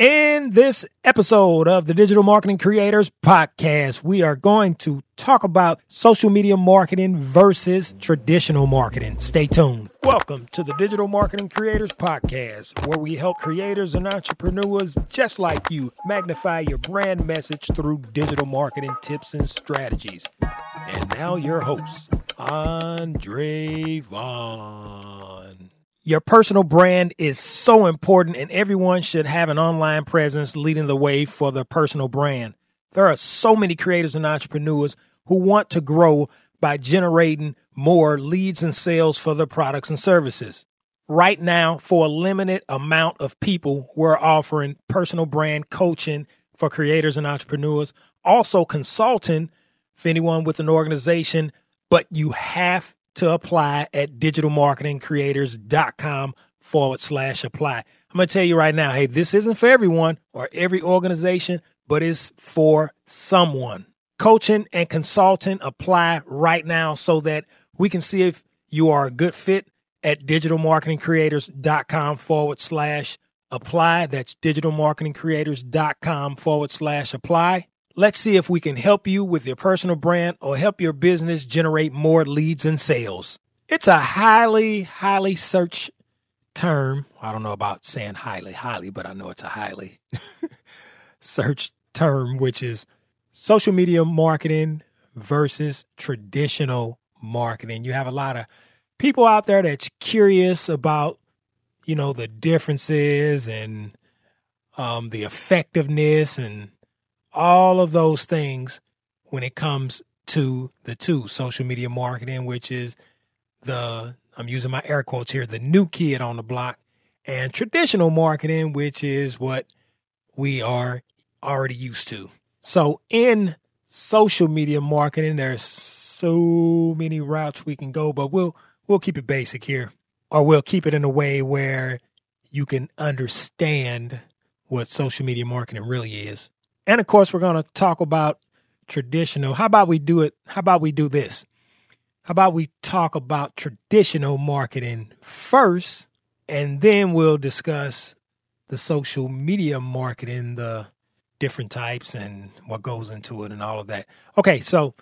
In this episode of the Digital Marketing Creators Podcast, we are going to talk about social media marketing versus traditional marketing. Stay tuned. Welcome to the Digital Marketing Creators Podcast, where we help creators and entrepreneurs just like you magnify your brand message through digital marketing tips and strategies. And now, your host, Andrel Vaughn. Your personal brand is so important, and everyone should have an online presence leading the way for their personal brand. There are so many creators and entrepreneurs who want to grow by generating more leads and sales for their products and services. Right now, for a limited amount of people, we're offering personal brand coaching for creators and entrepreneurs, also consulting for anyone with an organization, but you have to apply at digitalmarketingcreators.com forward slash apply. I'm going to tell you right now hey, this isn't for everyone or every organization, but it's for someone. Coaching and consulting apply right now so that we can see if you are a good fit at digitalmarketingcreators.com forward slash apply. That's digitalmarketingcreators.com forward slash apply. Let's see if we can help you with your personal brand or help your business generate more leads and sales. It's a highly, highly searched term. I don't know about saying highly, highly, but I know it's a highly searched term, which is social media marketing versus traditional marketing. You have a lot of people out there that's curious about, you know, the differences and um, the effectiveness and all of those things when it comes to the two social media marketing, which is the, I'm using my air quotes here, the new kid on the block, and traditional marketing, which is what we are already used to. So in social media marketing, there's so many routes we can go, but we'll we'll keep it basic here. Or we'll keep it in a way where you can understand what social media marketing really is. And of course, we're going to talk about traditional. How about we do it? How about we do this? How about we talk about traditional marketing first, and then we'll discuss the social media marketing, the different types, and what goes into it, and all of that. Okay, so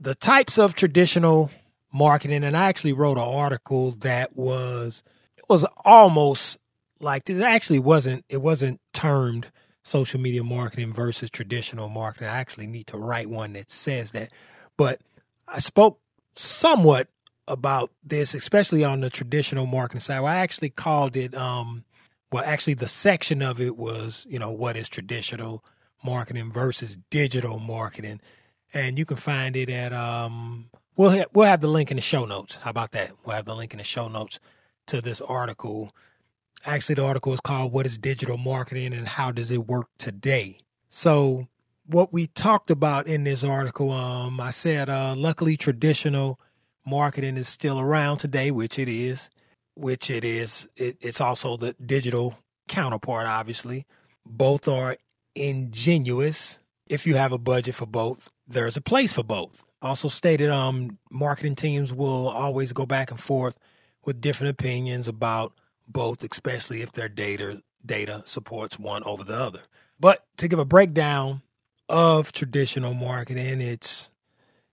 the types of traditional marketing, and I actually wrote an article that was it was almost like it actually wasn't it wasn't termed social media marketing versus traditional marketing. I actually need to write one that says that. But I spoke somewhat about this, especially on the traditional marketing side. Well, I actually called it, um, well, actually, the section of it was, you know, what is traditional marketing versus digital marketing. And you can find it at, um, we'll, ha- we'll have the link in the show notes. How about that? We'll have the link in the show notes to this article Actually, the article is called What is Digital Marketing and How Does It Work Today? So, what we talked about in this article, um, I said, uh, luckily, traditional marketing is still around today, which it is, which it is. It, it's also the digital counterpart, obviously. Both are ingenuous. If you have a budget for both, there's a place for both. Also stated, um, marketing teams will always go back and forth with different opinions about both, especially if their data data supports one over the other. But to give a breakdown of traditional marketing, it's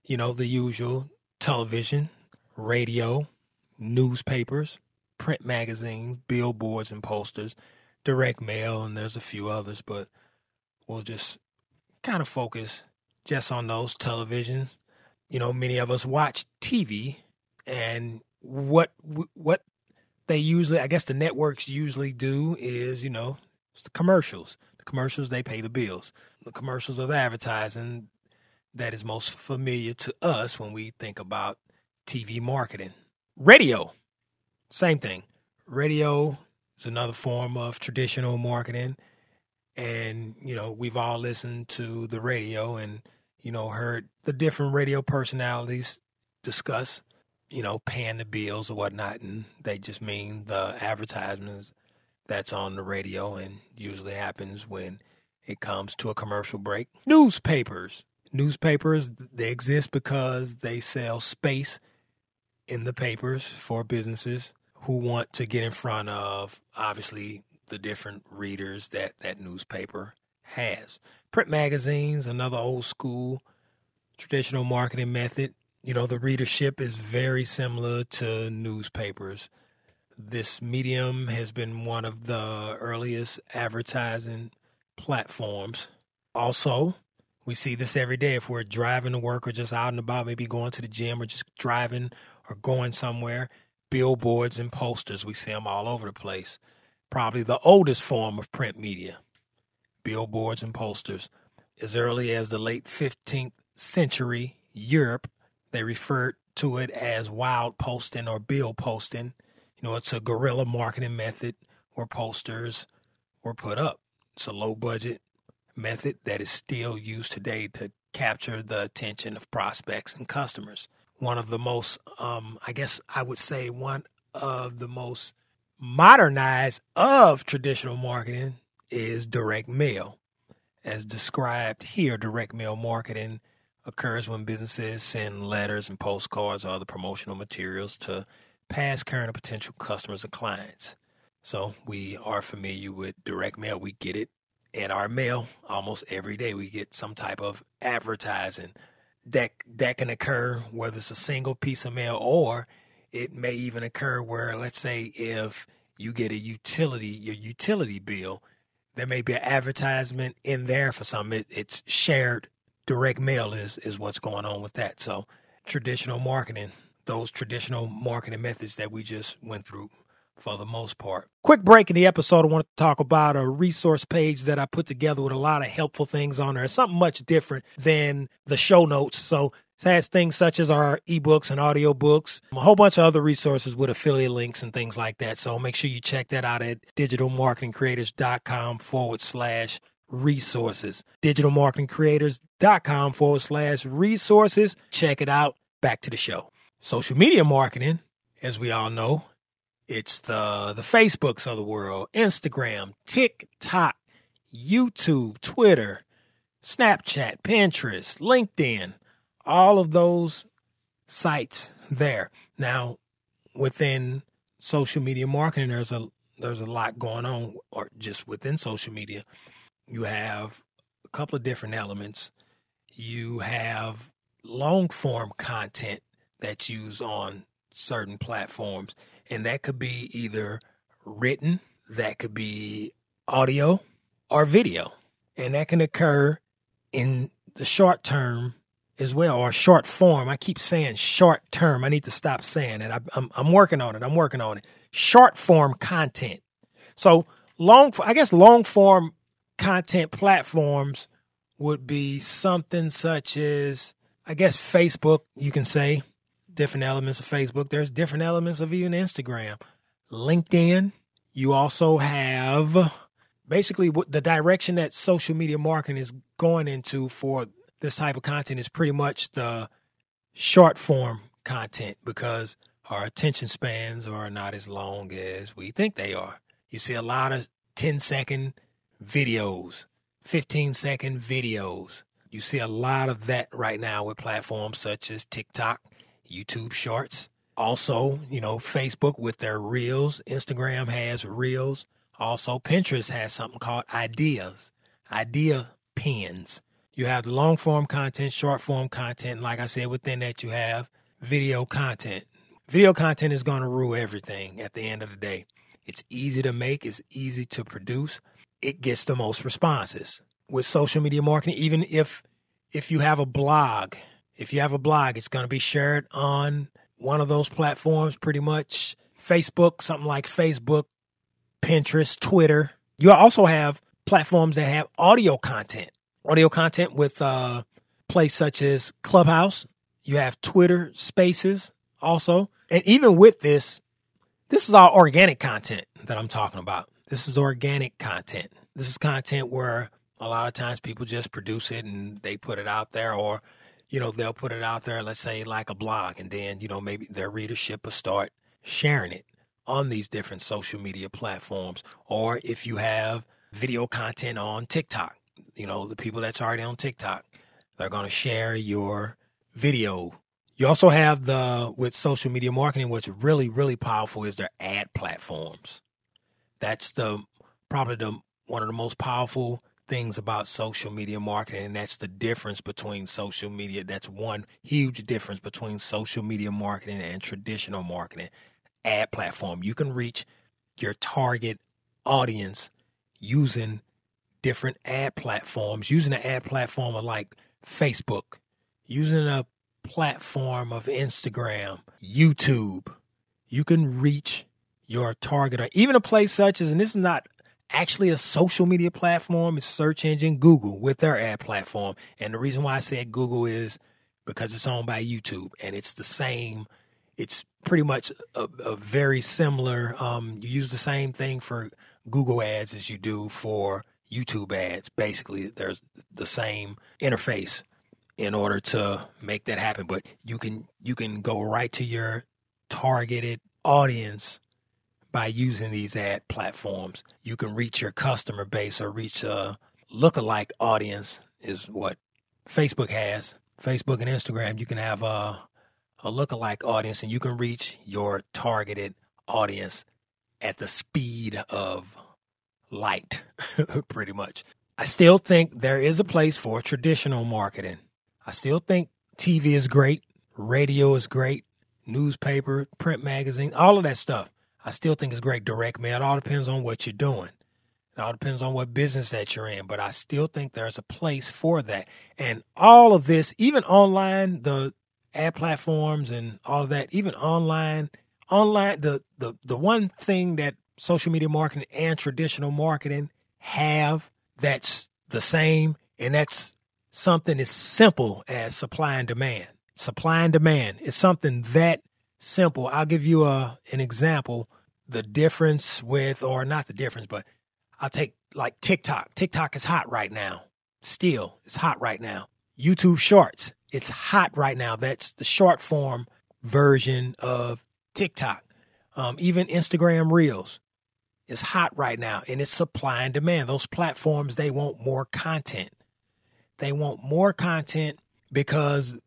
you know the usual television, radio, newspapers, print magazines, billboards and posters, direct mail, and there's a few others, but we'll just kind of focus just on those televisions. You know, many of us watch TV, and what what they usually, I guess the networks usually do is, you know, it's the commercials. The commercials, they pay the bills. The commercials the advertising that is most familiar to us when we think about TV marketing. Radio, same thing. Radio is another form of traditional marketing. And, you know, we've all listened to the radio and, you know, heard the different radio personalities discuss you know, paying the bills or whatnot, and they just mean the advertisements that's on the radio, and usually happens when it comes to a commercial break. Newspapers. Newspapers, they exist because they sell space in the papers for businesses who want to get in front of, obviously, the different readers that that newspaper has. Print magazines, another old school traditional marketing method. You know, the readership is very similar to newspapers. This medium has been one of the earliest advertising platforms. Also, we see this every day if we're driving to work or just out and about, maybe going to the gym or just driving or going somewhere. Billboards and posters, we see them all over the place. Probably the oldest form of print media. Billboards and posters. As early as the late 15th century Europe, they refer to it as wild posting or bill posting. You know, it's a guerrilla marketing method where posters were put up. It's a low budget method that is still used today to capture the attention of prospects and customers. One of the most, um, I guess I would say, one of the most modernized of traditional marketing is direct mail. As described here, direct mail marketing occurs when businesses send letters and postcards or other promotional materials to past, current, or potential customers or clients. So we are familiar with direct mail. We get it in our mail almost every day. We get some type of advertising that that can occur whether it's a single piece of mail or it may even occur where let's say if you get a utility your utility bill there may be an advertisement in there for something it, it's shared direct mail is is what's going on with that so traditional marketing those traditional marketing methods that we just went through for the most part. Quick break in the episode. I want to talk about a resource page that I put together with a lot of helpful things on there. It's something much different than the show notes. So it has things such as our ebooks and audiobooks, a whole bunch of other resources with affiliate links and things like that. So make sure you check that out at digitalmarketingcreators.com forward slash resources. Digitalmarketingcreators.com forward slash resources. Check it out. Back to the show. Social media marketing, as we all know, it's the the Facebooks of the world, Instagram, TikTok, YouTube, Twitter, Snapchat, Pinterest, LinkedIn, all of those sites there. Now, within social media marketing, there's a there's a lot going on, or just within social media, you have a couple of different elements. You have long form content that's used on certain platforms and that could be either written, that could be audio or video. And that can occur in the short term as well, or short form. I keep saying short term. I need to stop saying it. I, I'm, I'm working on it. I'm working on it. Short form content. So long, I guess long form content platforms would be something such as, I guess Facebook, you can say, different elements of Facebook. There's different elements of even Instagram. LinkedIn. You also have basically what the direction that social media marketing is going into for this type of content is pretty much the short form content because our attention spans are not as long as we think they are. You see a lot of 10 second videos, 15 second videos. You see a lot of that right now with platforms such as TikTok YouTube Shorts. Also, you know, Facebook with their Reels. Instagram has Reels. Also, Pinterest has something called Ideas, Idea Pins. You have long form content, short form content. Like I said, within that, you have video content. Video content is going to rule everything at the end of the day. It's easy to make, it's easy to produce, it gets the most responses. With social media marketing, even if if you have a blog if you have a blog, it's going to be shared on one of those platforms pretty much Facebook, something like Facebook, Pinterest, Twitter. You also have platforms that have audio content, audio content with uh, place such as Clubhouse. You have Twitter Spaces also. And even with this, this is all organic content that I'm talking about. This is organic content. This is content where a lot of times people just produce it and they put it out there or you know, they'll put it out there, let's say like a blog, and then, you know, maybe their readership will start sharing it on these different social media platforms. Or if you have video content on TikTok, you know, the people that's already on TikTok, they're going to share your video. You also have the, with social media marketing, what's really, really powerful is their ad platforms. That's the probably the one of the most powerful things about social media marketing, and that's the difference between social media. That's one huge difference between social media marketing and traditional marketing ad platform. You can reach your target audience using different ad platforms, using an ad platform like Facebook, using a platform of Instagram, YouTube. You can reach your target, or even a place such as, and this is not actually a social media platform, it's search engine Google with their ad platform. And the reason why I said Google is because it's owned by YouTube and it's the same it's pretty much a, a very similar. Um, you use the same thing for Google ads as you do for YouTube ads. Basically, there's the same interface in order to make that happen. But you can you can go right to your targeted audience by using these ad platforms. You can reach your customer base or reach a lookalike audience is what Facebook has. Facebook and Instagram, you can have a a lookalike audience and you can reach your targeted audience at the speed of light, pretty much. I still think there is a place for traditional marketing. I still think TV is great, radio is great, newspaper, print magazine, all of that stuff. I still think it's great. Direct mail, it all depends on what you're doing. It all depends on what business that you're in, but I still think there's a place for that. And all of this, even online, the ad platforms and all of that, even online, online the the the one thing that social media marketing and traditional marketing have that's the same, and that's something as simple as supply and demand. Supply and demand is something that simple. I'll give you a an example. The difference with, or not the difference, but I'll take like TikTok. TikTok is hot right now. Still, it's hot right now. YouTube Shorts it's hot right now. That's the short form version of TikTok. Um, even Instagram Reels is hot right now, and it's supply and demand. Those platforms they want more content. They want more content because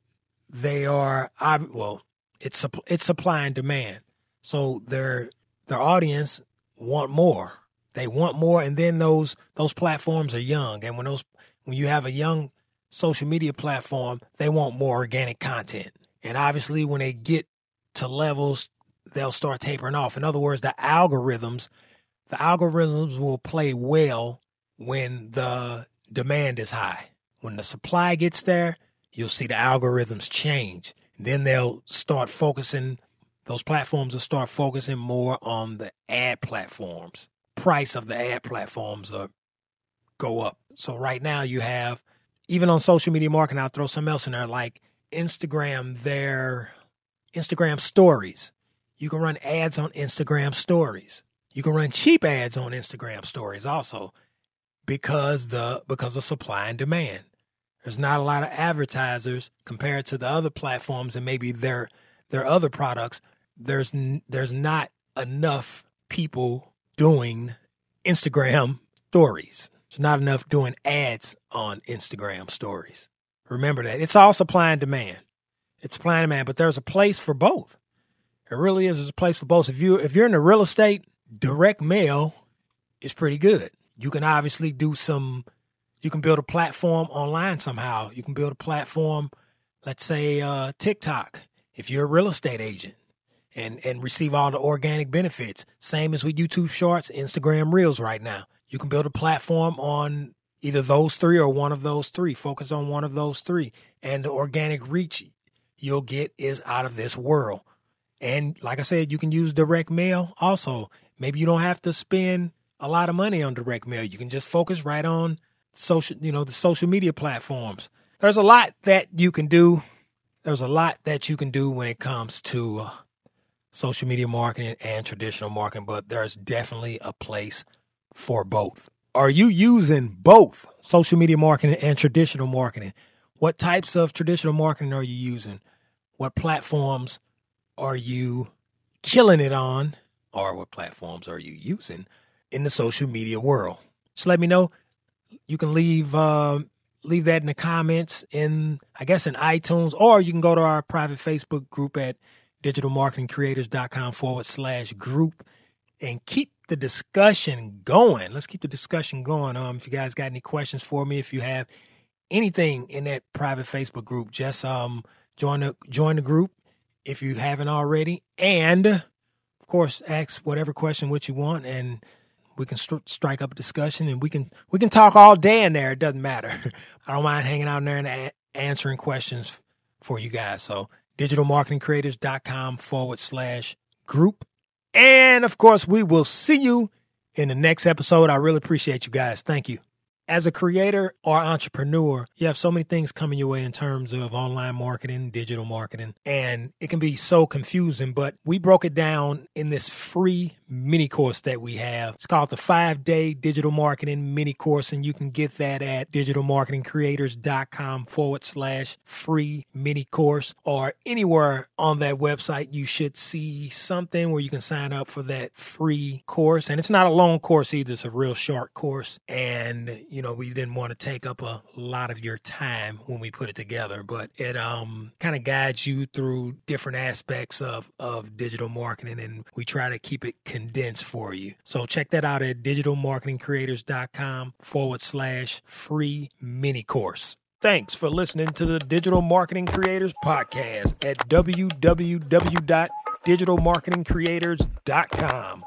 they are well. It's it's supply and demand. So their their audience want more. They want more, and then those those platforms are young, and when those when you have a young social media platform, they want more organic content. And obviously, when they get to levels, they'll start tapering off. In other words, the algorithms, the algorithms will play well when the demand is high. When the supply gets there, you'll see the algorithms change. Then they'll start focusing, those platforms will start focusing more on the ad platforms. Price of the ad platforms will go up. So right now you have even on social media marketing, I'll throw something else in there like Instagram, their Instagram stories. You can run ads on Instagram stories. You can run cheap ads on Instagram stories also because the because of supply and demand. There's not a lot of advertisers compared to the other platforms and maybe their their other products. There's there's not enough people doing Instagram stories. It's not enough doing ads on Instagram stories. Remember that. It's all supply and demand. It's supply and demand, but there's a place for both. It really is. There's a place for both. If you if you're in the real estate, direct mail is pretty good. You can obviously do some you can build a platform online somehow. You can build a platform, let's say uh, TikTok, if you're a real estate agent and and receive all the organic benefits. Same as with YouTube Shorts, Instagram Reels right now. You can build a platform on either those three or one of those three. Focus on one of those three. And the organic reach you'll get is out of this world. And like I said, you can use direct mail also. Maybe you don't have to spend a lot of money on direct mail. You can just focus right on social, you know, the social media platforms. There's a lot that you can do. There's a lot that you can do when it comes to uh, social media marketing and traditional marketing, but there's definitely a place for both. Are you using both social media marketing and traditional marketing? What types of traditional marketing are you using? What platforms are you killing it on? Or what platforms are you using in the social media world? Just let me know. You can leave uh, leave that in the comments in I guess in iTunes, or you can go to our private Facebook group at digitalmarketingcreators.com forward slash group and keep the discussion going. Let's keep the discussion going. Um, if you guys got any questions for me, if you have anything in that private Facebook group, just um join the join the group if you haven't already, and of course, ask whatever question what you want, and we can st- strike up a discussion, and we can we can talk all day in there. It doesn't matter. I don't mind hanging out in there and a- answering questions for you guys. So digitalmarketingcreators.com forward slash group. And of course, we will see you in the next episode. I really appreciate you guys. Thank you as a creator or entrepreneur, you have so many things coming your way in terms of online marketing, digital marketing, and it can be so confusing. But we broke it down in this free mini course that we have. It's called the five day digital marketing mini course, and you can get that at digitalmarketingcreators.com forward slash free mini course or anywhere on that website. You should see something where you can sign up for that free course. And it's not a long course either, it's a real short course. And you know, we didn't want to take up a lot of your time when we put it together, but it um kind of guides you through different aspects of of digital marketing and we try to keep it condensed for you. So check that out at digitalmarketingcreators.com forward slash free mini course. Thanks for listening to the Digital Marketing Creators Podcast at www.digitalmarketingcreators.com.